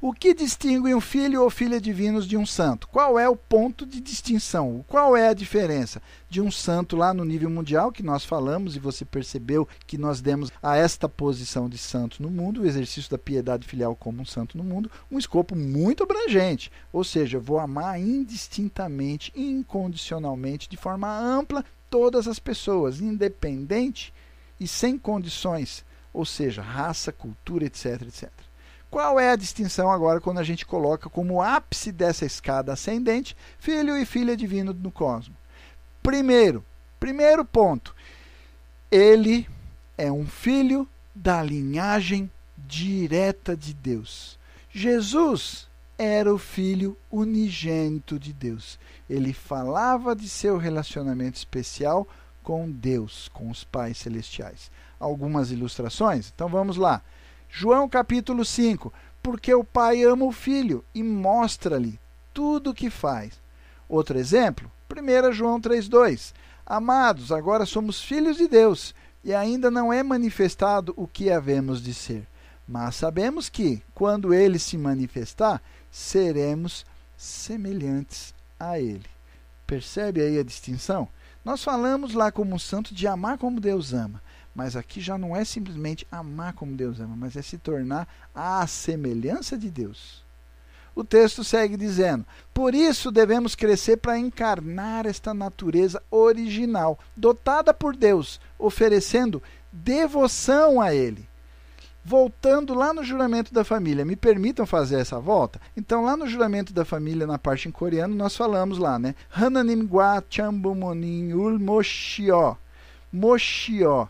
O que distingue um filho ou filha divinos de um santo? Qual é o ponto de distinção? Qual é a diferença de um santo lá no nível mundial, que nós falamos e você percebeu que nós demos a esta posição de santo no mundo, o exercício da piedade filial como um santo no mundo, um escopo muito abrangente. Ou seja, vou amar indistintamente, incondicionalmente, de forma ampla, todas as pessoas, independente e sem condições, ou seja, raça, cultura, etc, etc. Qual é a distinção agora quando a gente coloca como ápice dessa escada ascendente filho e filha divino no cosmos? Primeiro, primeiro ponto, ele é um filho da linhagem direta de Deus. Jesus era o filho unigênito de Deus. Ele falava de seu relacionamento especial com Deus, com os pais celestiais. Algumas ilustrações? Então vamos lá. João capítulo 5. Porque o pai ama o filho e mostra-lhe tudo o que faz. Outro exemplo, 1 João 3,2. Amados, agora somos filhos de Deus e ainda não é manifestado o que havemos de ser. Mas sabemos que, quando ele se manifestar, seremos semelhantes a ele. Percebe aí a distinção? Nós falamos lá como um santo de amar como Deus ama. Mas aqui já não é simplesmente amar como Deus ama, mas é se tornar à semelhança de Deus. O texto segue dizendo: Por isso devemos crescer para encarnar esta natureza original, dotada por Deus, oferecendo devoção a Ele. Voltando lá no juramento da família, me permitam fazer essa volta? Então, lá no juramento da família, na parte em coreano, nós falamos lá, né? Hananim gwa chambumonin ul moshio. Moshio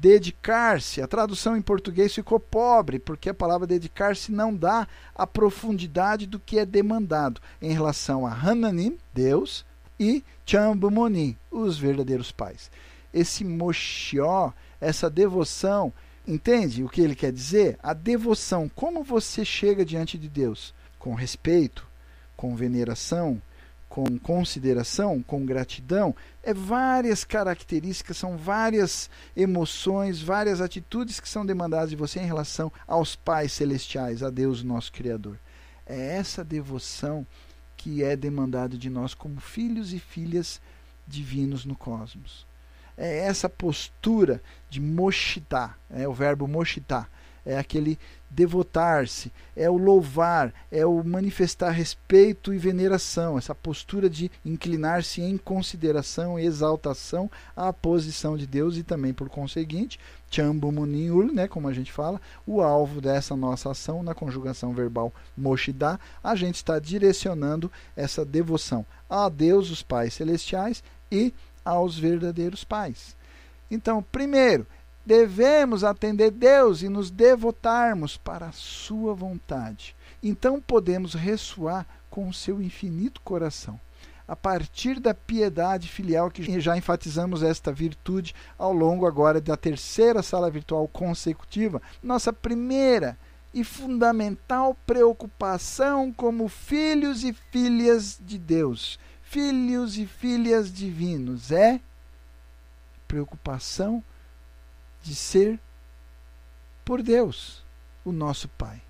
dedicar-se. A tradução em português ficou pobre, porque a palavra dedicar-se não dá a profundidade do que é demandado em relação a Hananim, Deus, e Chambumoni, os verdadeiros pais. Esse Moshió, essa devoção, entende o que ele quer dizer? A devoção, como você chega diante de Deus? Com respeito, com veneração, com consideração, com gratidão, é várias características, são várias emoções, várias atitudes que são demandadas de você em relação aos pais celestiais, a Deus, nosso Criador. É essa devoção que é demandada de nós como filhos e filhas divinos no cosmos. É essa postura de moshitá, é o verbo moshitá, é aquele devotar-se, é o louvar, é o manifestar respeito e veneração, essa postura de inclinar-se em consideração e exaltação à posição de Deus e também, por conseguinte, chambumuniul, né, como a gente fala, o alvo dessa nossa ação na conjugação verbal moshidá, a gente está direcionando essa devoção a Deus, os pais celestiais e aos verdadeiros pais. Então, primeiro, devemos atender Deus e nos devotarmos para a sua vontade. Então podemos ressoar com o seu infinito coração. A partir da piedade filial, que já enfatizamos esta virtude ao longo agora da terceira sala virtual consecutiva, nossa primeira e fundamental preocupação como filhos e filhas de Deus, filhos e filhas divinos, é preocupação de ser por Deus, o nosso Pai.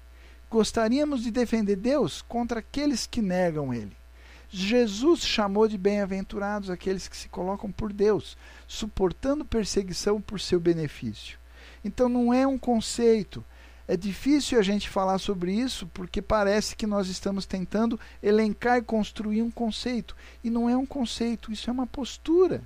Gostaríamos de defender Deus contra aqueles que negam Ele. Jesus chamou de bem-aventurados aqueles que se colocam por Deus, suportando perseguição por seu benefício. Então não é um conceito. É difícil a gente falar sobre isso porque parece que nós estamos tentando elencar e construir um conceito. E não é um conceito, isso é uma postura,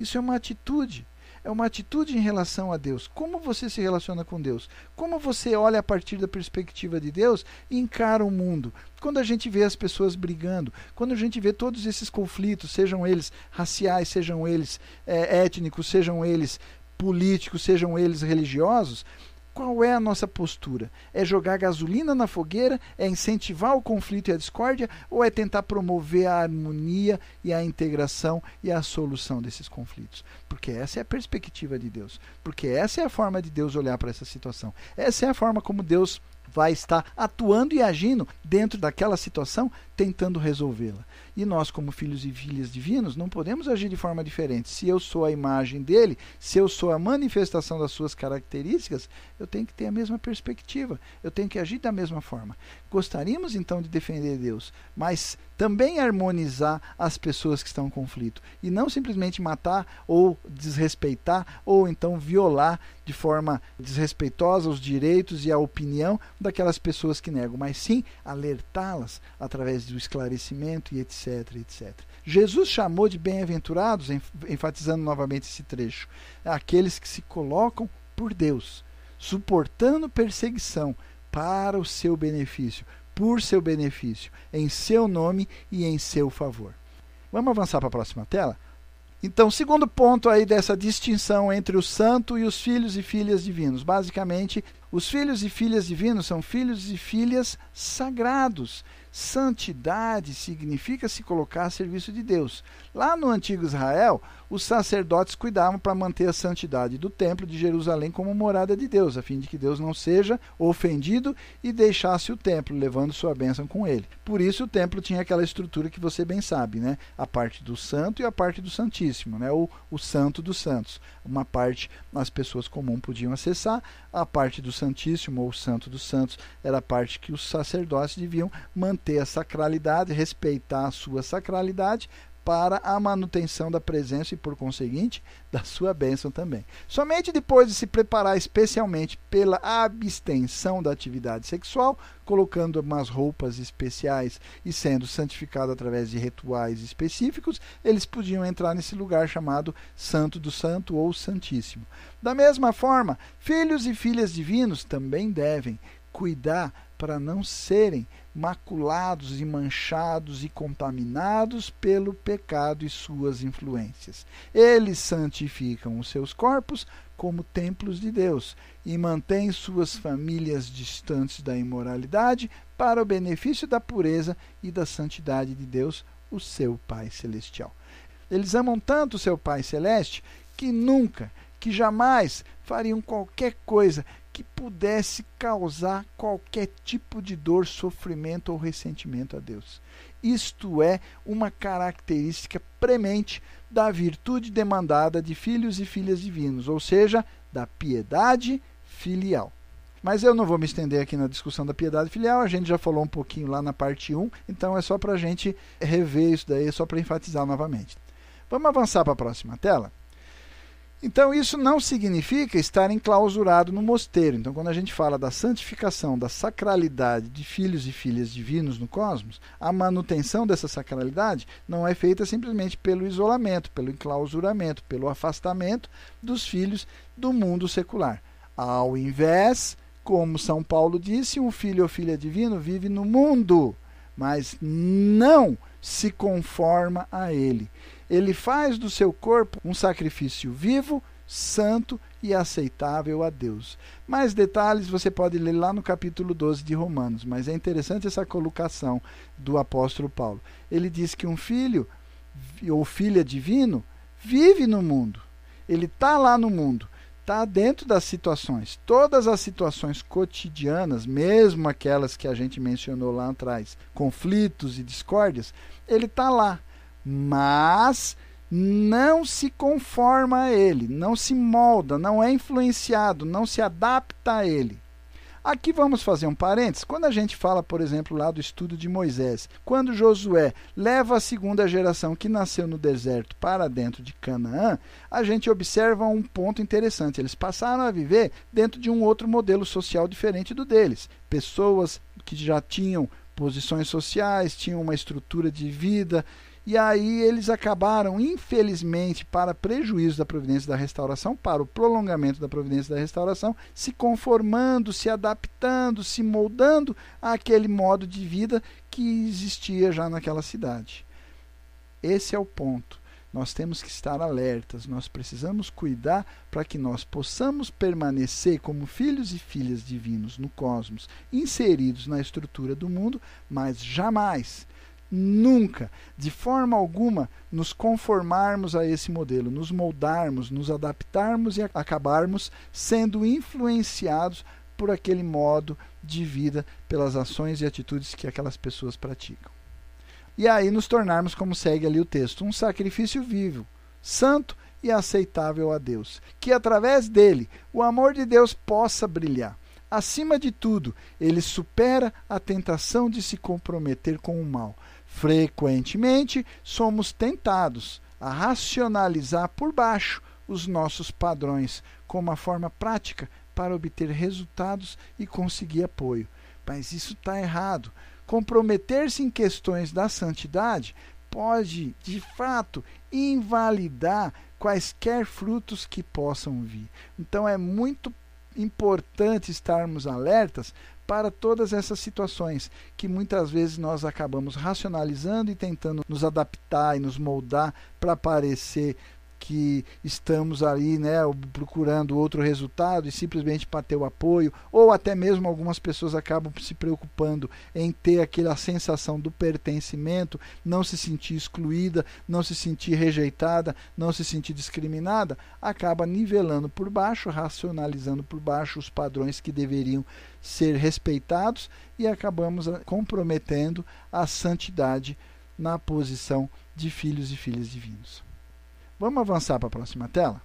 isso é uma atitude é uma atitude em relação a Deus. Como você se relaciona com Deus? Como você olha a partir da perspectiva de Deus e encara o mundo? Quando a gente vê as pessoas brigando, quando a gente vê todos esses conflitos, sejam eles raciais, sejam eles é, étnicos, sejam eles políticos, sejam eles religiosos, qual é a nossa postura? É jogar gasolina na fogueira? É incentivar o conflito e a discórdia? Ou é tentar promover a harmonia e a integração e a solução desses conflitos? Porque essa é a perspectiva de Deus. Porque essa é a forma de Deus olhar para essa situação. Essa é a forma como Deus vai estar atuando e agindo dentro daquela situação, tentando resolvê-la. E nós, como filhos e filhas divinos, não podemos agir de forma diferente. Se eu sou a imagem dele, se eu sou a manifestação das suas características, eu tenho que ter a mesma perspectiva, eu tenho que agir da mesma forma. Gostaríamos então de defender Deus, mas também harmonizar as pessoas que estão em conflito e não simplesmente matar ou desrespeitar ou então violar de forma desrespeitosa os direitos e a opinião daquelas pessoas que negam, mas sim alertá-las através do esclarecimento e etc etc, Jesus chamou de bem-aventurados, enfatizando novamente esse trecho, aqueles que se colocam por Deus, suportando perseguição para o seu benefício, por seu benefício, em seu nome e em seu favor. Vamos avançar para a próxima tela? Então, segundo ponto aí dessa distinção entre o santo e os filhos e filhas divinos. Basicamente, os filhos e filhas divinos são filhos e filhas sagrados. Santidade significa se colocar a serviço de Deus. Lá no antigo Israel, os sacerdotes cuidavam para manter a santidade do templo de Jerusalém como morada de Deus, a fim de que Deus não seja ofendido e deixasse o templo, levando sua bênção com ele. Por isso o templo tinha aquela estrutura que você bem sabe, né? A parte do santo e a parte do santíssimo, né? O, o santo dos santos. Uma parte as pessoas comuns podiam acessar, a parte do santíssimo ou santo dos santos era a parte que os sacerdotes deviam manter a sacralidade, respeitar a sua sacralidade para a manutenção da presença e, por conseguinte, da sua bênção também. Somente depois de se preparar especialmente pela abstenção da atividade sexual, colocando umas roupas especiais e sendo santificado através de rituais específicos, eles podiam entrar nesse lugar chamado Santo do Santo ou Santíssimo. Da mesma forma, filhos e filhas divinos também devem cuidar para não serem maculados e manchados e contaminados pelo pecado e suas influências. Eles santificam os seus corpos como templos de Deus e mantêm suas famílias distantes da imoralidade para o benefício da pureza e da santidade de Deus, o seu Pai celestial. Eles amam tanto seu Pai celeste que nunca, que jamais fariam qualquer coisa que pudesse causar qualquer tipo de dor, sofrimento ou ressentimento a Deus. Isto é uma característica premente da virtude demandada de filhos e filhas divinos, ou seja, da piedade filial. Mas eu não vou me estender aqui na discussão da piedade filial, a gente já falou um pouquinho lá na parte 1, então é só para a gente rever isso daí, é só para enfatizar novamente. Vamos avançar para a próxima tela? Então, isso não significa estar enclausurado no mosteiro. Então, quando a gente fala da santificação, da sacralidade de filhos e filhas divinos no cosmos, a manutenção dessa sacralidade não é feita simplesmente pelo isolamento, pelo enclausuramento, pelo afastamento dos filhos do mundo secular. Ao invés, como São Paulo disse, um filho ou filha divino vive no mundo, mas não se conforma a ele ele faz do seu corpo um sacrifício vivo, santo e aceitável a Deus. Mais detalhes você pode ler lá no capítulo 12 de Romanos, mas é interessante essa colocação do apóstolo Paulo. Ele diz que um filho ou filha divino vive no mundo. Ele está lá no mundo, está dentro das situações. Todas as situações cotidianas, mesmo aquelas que a gente mencionou lá atrás, conflitos e discórdias, ele está lá mas não se conforma a ele, não se molda, não é influenciado, não se adapta a ele. Aqui vamos fazer um parênteses. Quando a gente fala, por exemplo, lá do estudo de Moisés, quando Josué leva a segunda geração que nasceu no deserto para dentro de Canaã, a gente observa um ponto interessante. Eles passaram a viver dentro de um outro modelo social diferente do deles. Pessoas que já tinham posições sociais, tinham uma estrutura de vida e aí eles acabaram, infelizmente, para prejuízo da providência da restauração, para o prolongamento da providência da restauração, se conformando, se adaptando, se moldando àquele modo de vida que existia já naquela cidade. Esse é o ponto. Nós temos que estar alertas, nós precisamos cuidar para que nós possamos permanecer como filhos e filhas divinos no cosmos, inseridos na estrutura do mundo, mas jamais nunca, de forma alguma, nos conformarmos a esse modelo, nos moldarmos, nos adaptarmos e acabarmos sendo influenciados por aquele modo de vida, pelas ações e atitudes que aquelas pessoas praticam. E aí nos tornarmos, como segue ali o texto, um sacrifício vivo, santo e aceitável a Deus, que através dele o amor de Deus possa brilhar. Acima de tudo, ele supera a tentação de se comprometer com o mal, Frequentemente, somos tentados a racionalizar por baixo os nossos padrões como uma forma prática para obter resultados e conseguir apoio. Mas isso está errado. Comprometer-se em questões da santidade pode, de fato, invalidar quaisquer frutos que possam vir. Então é muito importante estarmos alertas para todas essas situações que muitas vezes nós acabamos racionalizando e tentando nos adaptar e nos moldar para parecer que estamos ali né, procurando outro resultado e simplesmente para ter o apoio, ou até mesmo algumas pessoas acabam se preocupando em ter aquela sensação do pertencimento, não se sentir excluída, não se sentir rejeitada, não se sentir discriminada, acaba nivelando por baixo, racionalizando por baixo os padrões que deveriam ser respeitados e acabamos comprometendo a santidade na posição de filhos e filhas divinos. Vamos avançar para a próxima tela?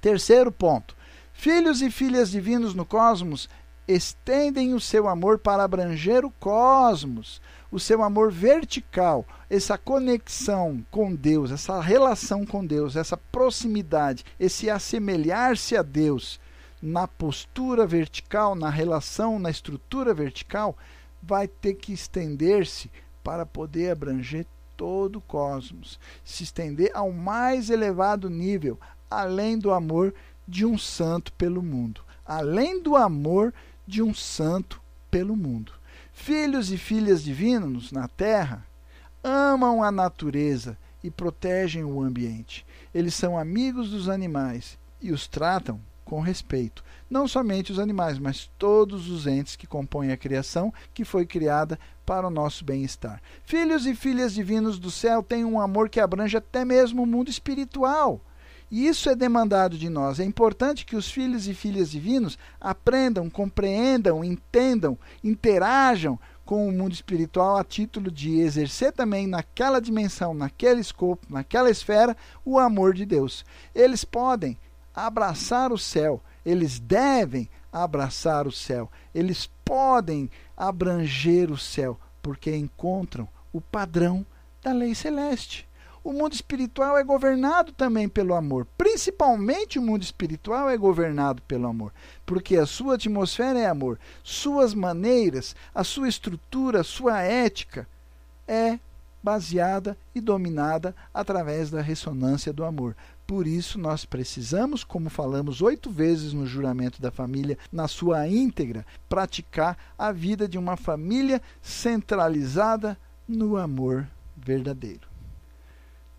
Terceiro ponto. Filhos e filhas divinos no cosmos estendem o seu amor para abranger o cosmos, o seu amor vertical, essa conexão com Deus, essa relação com Deus, essa proximidade, esse assemelhar-se a Deus na postura vertical, na relação, na estrutura vertical, vai ter que estender-se para poder abranger todo o cosmos, se estender ao mais elevado nível, além do amor de um santo pelo mundo, além do amor de um santo pelo mundo. Filhos e filhas divinos na terra amam a natureza e protegem o ambiente. Eles são amigos dos animais e os tratam com respeito. Não somente os animais, mas todos os entes que compõem a criação que foi criada para o nosso bem-estar. Filhos e filhas divinos do céu têm um amor que abrange até mesmo o mundo espiritual. E isso é demandado de nós. É importante que os filhos e filhas divinos aprendam, compreendam, entendam, interajam com o mundo espiritual a título de exercer também naquela dimensão, naquele escopo, naquela esfera, o amor de Deus. Eles podem abraçar o céu, eles devem abraçar o céu, eles podem abranger o céu, porque encontram o padrão da lei celeste. O mundo espiritual é governado também pelo amor. Principalmente o mundo espiritual é governado pelo amor, porque a sua atmosfera é amor, suas maneiras, a sua estrutura, a sua ética é baseada e dominada através da ressonância do amor. Por isso, nós precisamos, como falamos oito vezes no juramento da família, na sua íntegra, praticar a vida de uma família centralizada no amor verdadeiro.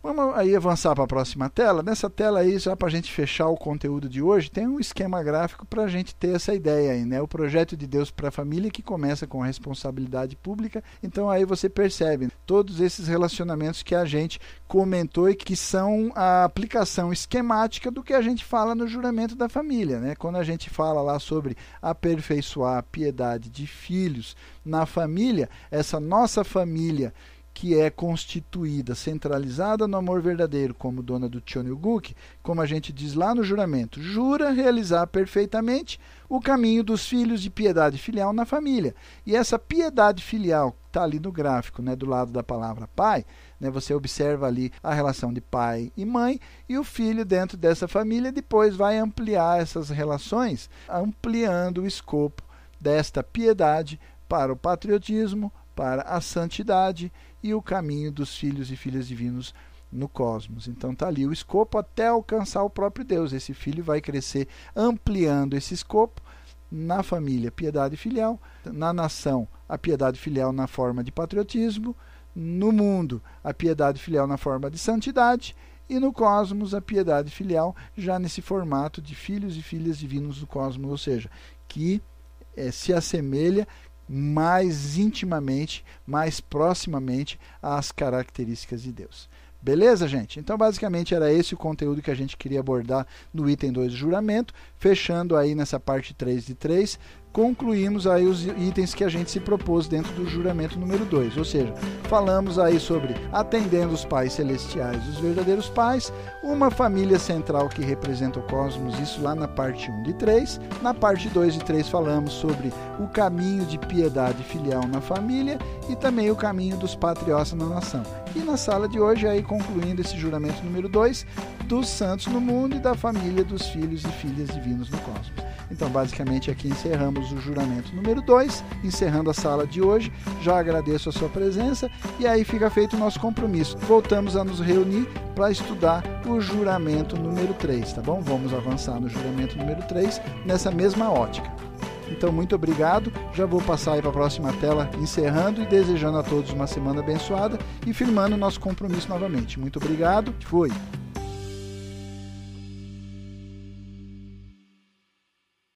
Vamos aí avançar para a próxima tela. Nessa tela aí, já para a gente fechar o conteúdo de hoje, tem um esquema gráfico para a gente ter essa ideia aí, né? O projeto de Deus para a família que começa com a responsabilidade pública. Então aí você percebe todos esses relacionamentos que a gente comentou e que são a aplicação esquemática do que a gente fala no juramento da família, né? Quando a gente fala lá sobre aperfeiçoar a piedade de filhos na família, essa nossa família que é constituída, centralizada no amor verdadeiro, como dona do Chonyuguk, como a gente diz lá no juramento, jura realizar perfeitamente o caminho dos filhos de piedade filial na família. E essa piedade filial está ali no gráfico, né, do lado da palavra pai, né, você observa ali a relação de pai e mãe, e o filho dentro dessa família depois vai ampliar essas relações, ampliando o escopo desta piedade para o patriotismo, para a santidade e o caminho dos filhos e filhas divinos no cosmos. Então está ali o escopo até alcançar o próprio Deus. Esse filho vai crescer ampliando esse escopo na família, piedade filial, na nação, a piedade filial na forma de patriotismo, no mundo, a piedade filial na forma de santidade e no cosmos a piedade filial já nesse formato de filhos e filhas divinos do cosmos, ou seja, que é, se assemelha mais intimamente, mais proximamente às características de Deus. Beleza, gente? Então, basicamente, era esse o conteúdo que a gente queria abordar no item 2 do juramento. Fechando aí nessa parte 3 de 3, concluímos aí os itens que a gente se propôs dentro do juramento número 2, ou seja, falamos aí sobre atendendo os pais celestiais, os verdadeiros pais, uma família central que representa o cosmos, isso lá na parte 1 de 3. Na parte 2 de 3 falamos sobre o caminho de piedade filial na família e também o caminho dos patriotas na nação. E na sala de hoje aí concluindo esse juramento número 2 dos santos no mundo e da família dos filhos e filhas divinos no cosmos. Então, basicamente, aqui encerramos o juramento número 2, encerrando a sala de hoje. Já agradeço a sua presença e aí fica feito o nosso compromisso. Voltamos a nos reunir para estudar o juramento número 3, tá bom? Vamos avançar no juramento número 3 nessa mesma ótica. Então, muito obrigado. Já vou passar aí para a próxima tela, encerrando e desejando a todos uma semana abençoada e firmando nosso compromisso novamente. Muito obrigado. Fui.